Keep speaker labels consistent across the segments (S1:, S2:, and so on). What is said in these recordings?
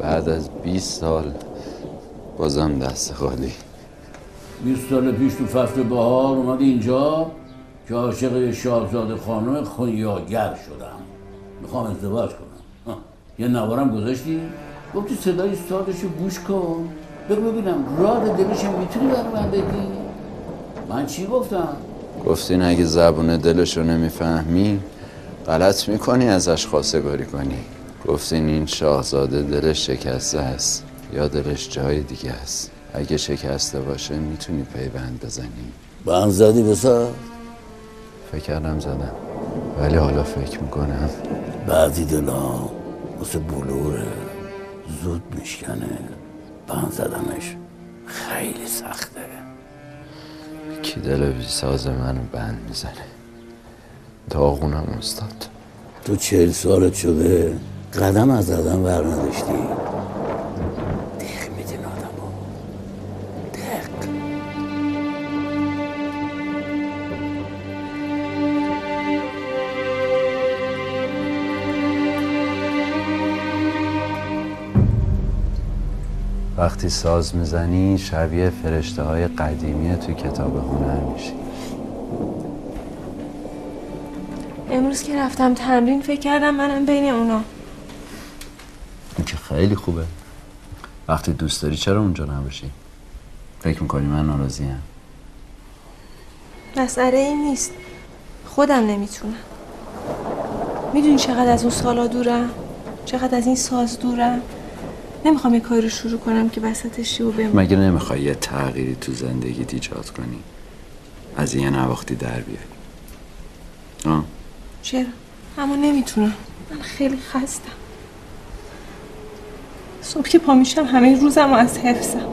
S1: بعد از 20 سال بازم دست خالی.
S2: 20 سال پیش تو فصل بهار اومد اینجا که عاشق شاهزاده خانم خونیاگر شدم. می‌خوام ازدواج کنم. ها. یه نوارم گذاشتی؟ گفتی صدای سازشو گوش کن. بگو ببینم راه دلشم می‌تونی برای من بگی من چی گفتم؟
S1: گفتین اگه زبون دلشو نمی‌فهمی غلط می‌کنی ازش خواستگاری کنی. گفتین این شاهزاده دلش شکسته است یا دلش جای دیگه است؟ اگه شکسته باشه می‌تونی پیوند بزنی.
S2: بند زدی بسا
S1: فکر کردم زدم ولی حالا فکر می‌کنم.
S2: بعضی دلا واسه بلوره زود میشکنه. بند زدنش خیلی سخته.
S1: کی دل بی ساز منو بند می‌زنه؟ داغونم استاد.
S2: تو چهل سالت شده. قدم از قدم ور نداشتی دق میدین آدم دق.
S1: وقتی ساز می‌زنی شبیه فرشته های قدیمی تو کتاب هنر میشی.
S3: امروز که رفتم تمرین فکر کردم منم بین اونا.
S1: این که خیلی خوبه. وقتی دوست داری چرا اونجا نباشی؟ فکر می‌کنی من ناراضیم؟
S3: مسئله این نیست. خودم نمی‌تونم. می‌دونی چقدر از اون سالا دورم؟ چقدر از این ساز دورم؟ نمی‌خوام یه کاری رو شروع کنم که وسطش و بمونم
S1: مگه نمی‌خوای یه تغییری تو زندگیت ایجاد کنی؟ از یه نواختی در بیای آه؟
S3: چرا؟ اما نمی‌تونم. من خیلی خستم. صبح که پا میشم همه روزم رو از حفظم.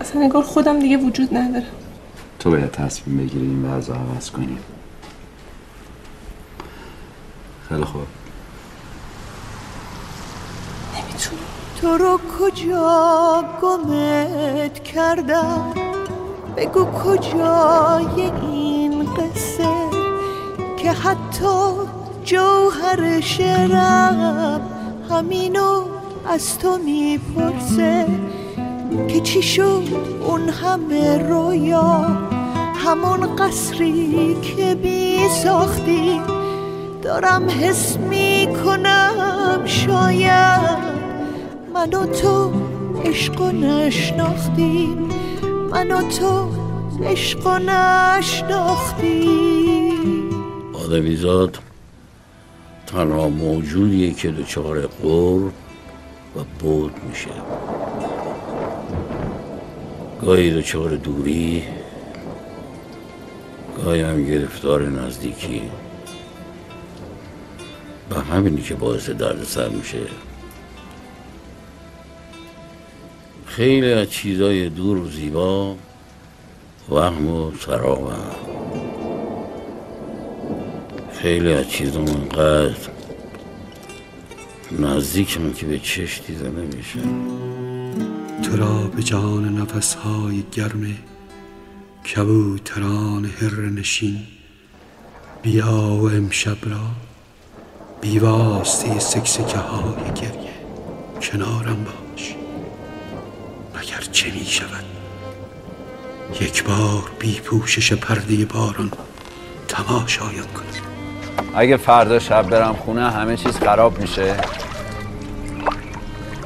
S3: اصلا انگار خودم دیگه وجود ندارم.
S1: تو باید تصمیم بگیری این وضع رو عوض کنی. خیلی خوب.
S3: نمی‌تونم.
S4: تو رو کجا گمت کردم؟ بگو کجای این قصه که حتی جوهر شعرم همینو از تو می‌پرسه که چی شد اون همه رویا؟ همون قصری که بی ساختی دارم حس می‌کنم شاید من و تو عشق و نشناختیم من و تو عشق و نشناختیم.
S2: آدمیزاد. تنها موجودیه که دچار قرب و بود میشه. گاهی دچار دوری گاهی هم گرفتار نزدیکی. و همینی که باعث دردسر میشه. خیلی از چیزای دور و زیبا وهم و سرابم خیلی از چیزا انقدر نزدیکم که به چشم دیده نمیشه.
S5: تو را به جان نفسهای گرم کبوتران هر نشین. بیا و امشب را بی واسطه سکسکه های گریه کنارم باش. مگر چه می شود یک بار بی پوشش پرده باران تماشایت کنم؟
S1: اگه فردا شب برم خونه همه چیز خراب میشه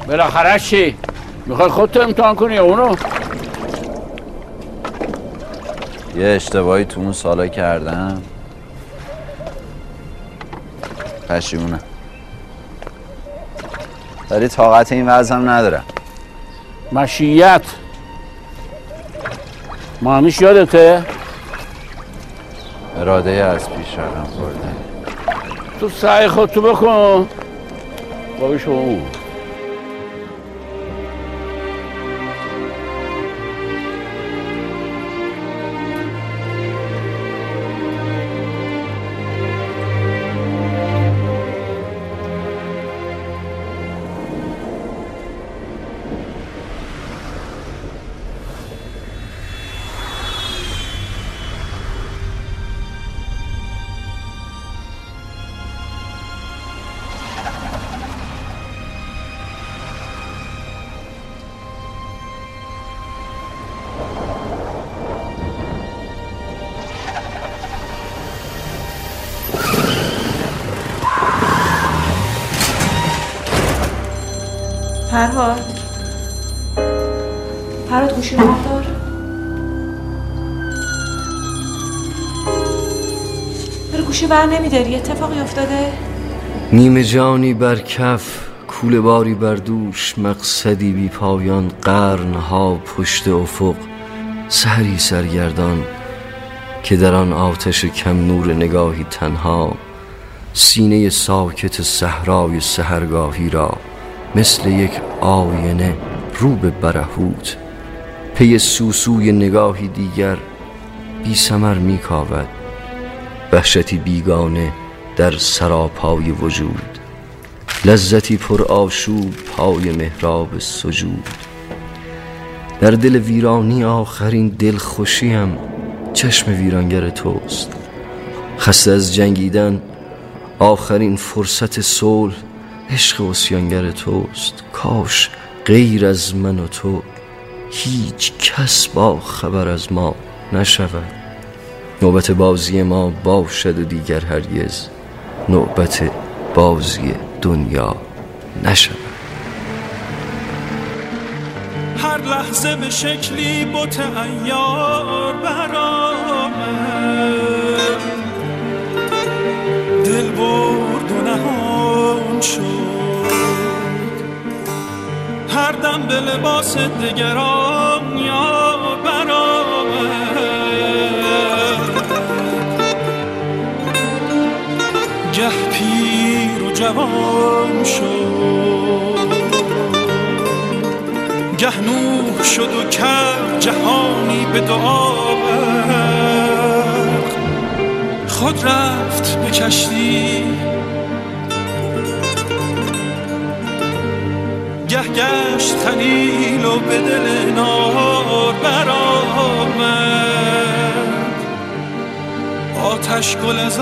S2: بالاخره چی؟ می‌خوای خودت امتحان کنی یا اونو؟
S1: یه اشتباهی تو اون سالا کردم پشیمونم ولی طاقت این وضعم ندارم
S2: مشیت معنیش یادته؟
S1: اراده از پیش رقم بردن
S2: تو سعی خودتو بکن. با شما
S3: فرهاد. فرهاد گوشی بردار برو گوشی بر نمیداری اتفاقی افتاده؟
S6: نیمه جانی بر کف کوله باری بر دوش مقصدی بی پایان قرنها پشت افق سهری سرگردان که در آن آتش کم نور نگاهی تنها سینه ساکت صحرای سهرگاهی را مثل یک آینه رو به برهوت. پی سوسوی نگاهی دیگر بی سمر می کاود. وحشتی بیگانه در سراپای وجود. لذتی پر آشوب پای محراب سجود. در دل ویرانی آخرین دل خوشیم چشم ویرانگر توست. خسته از جنگیدن آخرین فرصت صلح عشق اسیانگر توست کاش غیر از من و تو. هیچ کس با خبر از ما نشود. نوبت بازی ما باشد و دیگر هرگز. نوبت بازی دنیا نشود.
S7: هر لحظه به شکلی بوت ایار برآمد. دل برد لباس دگران یار برآمد. گه پیر و جوان شد. گه شد و کرد جهانی به دعا خود رفت به کشتی گشت خلیل و به دل نار برآمد. آتش گل از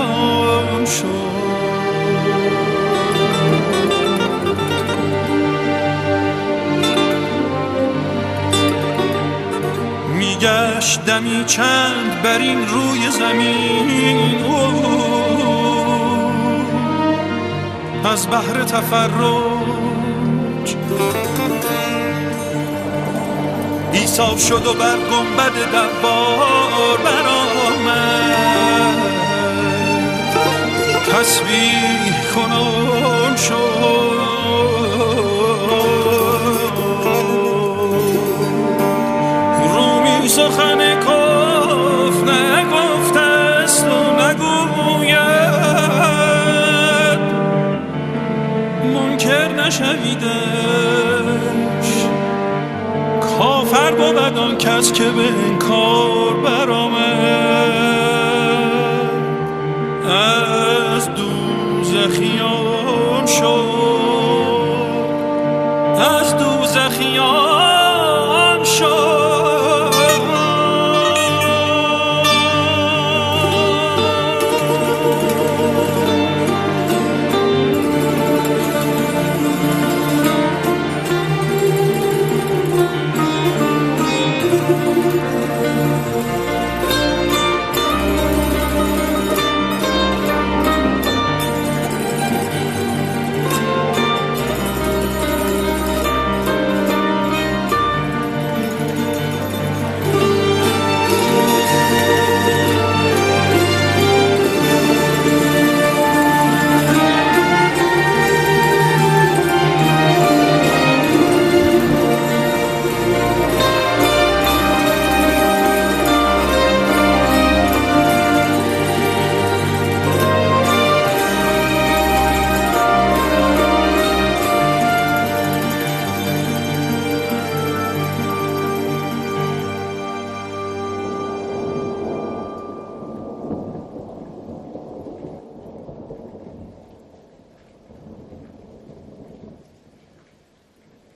S7: شد. میگشت دمی چند بر این روی زمین. اوه، از بحر تفرج ایساب شد و بر گنبد دربار برآمد. تسبیح کنان شد. رومی سخن کف نگفته است و نگوید. منکر نشویدش. کافر بود آن کس که به انکار برآمد. از دوزخیان شد. از دوزخیان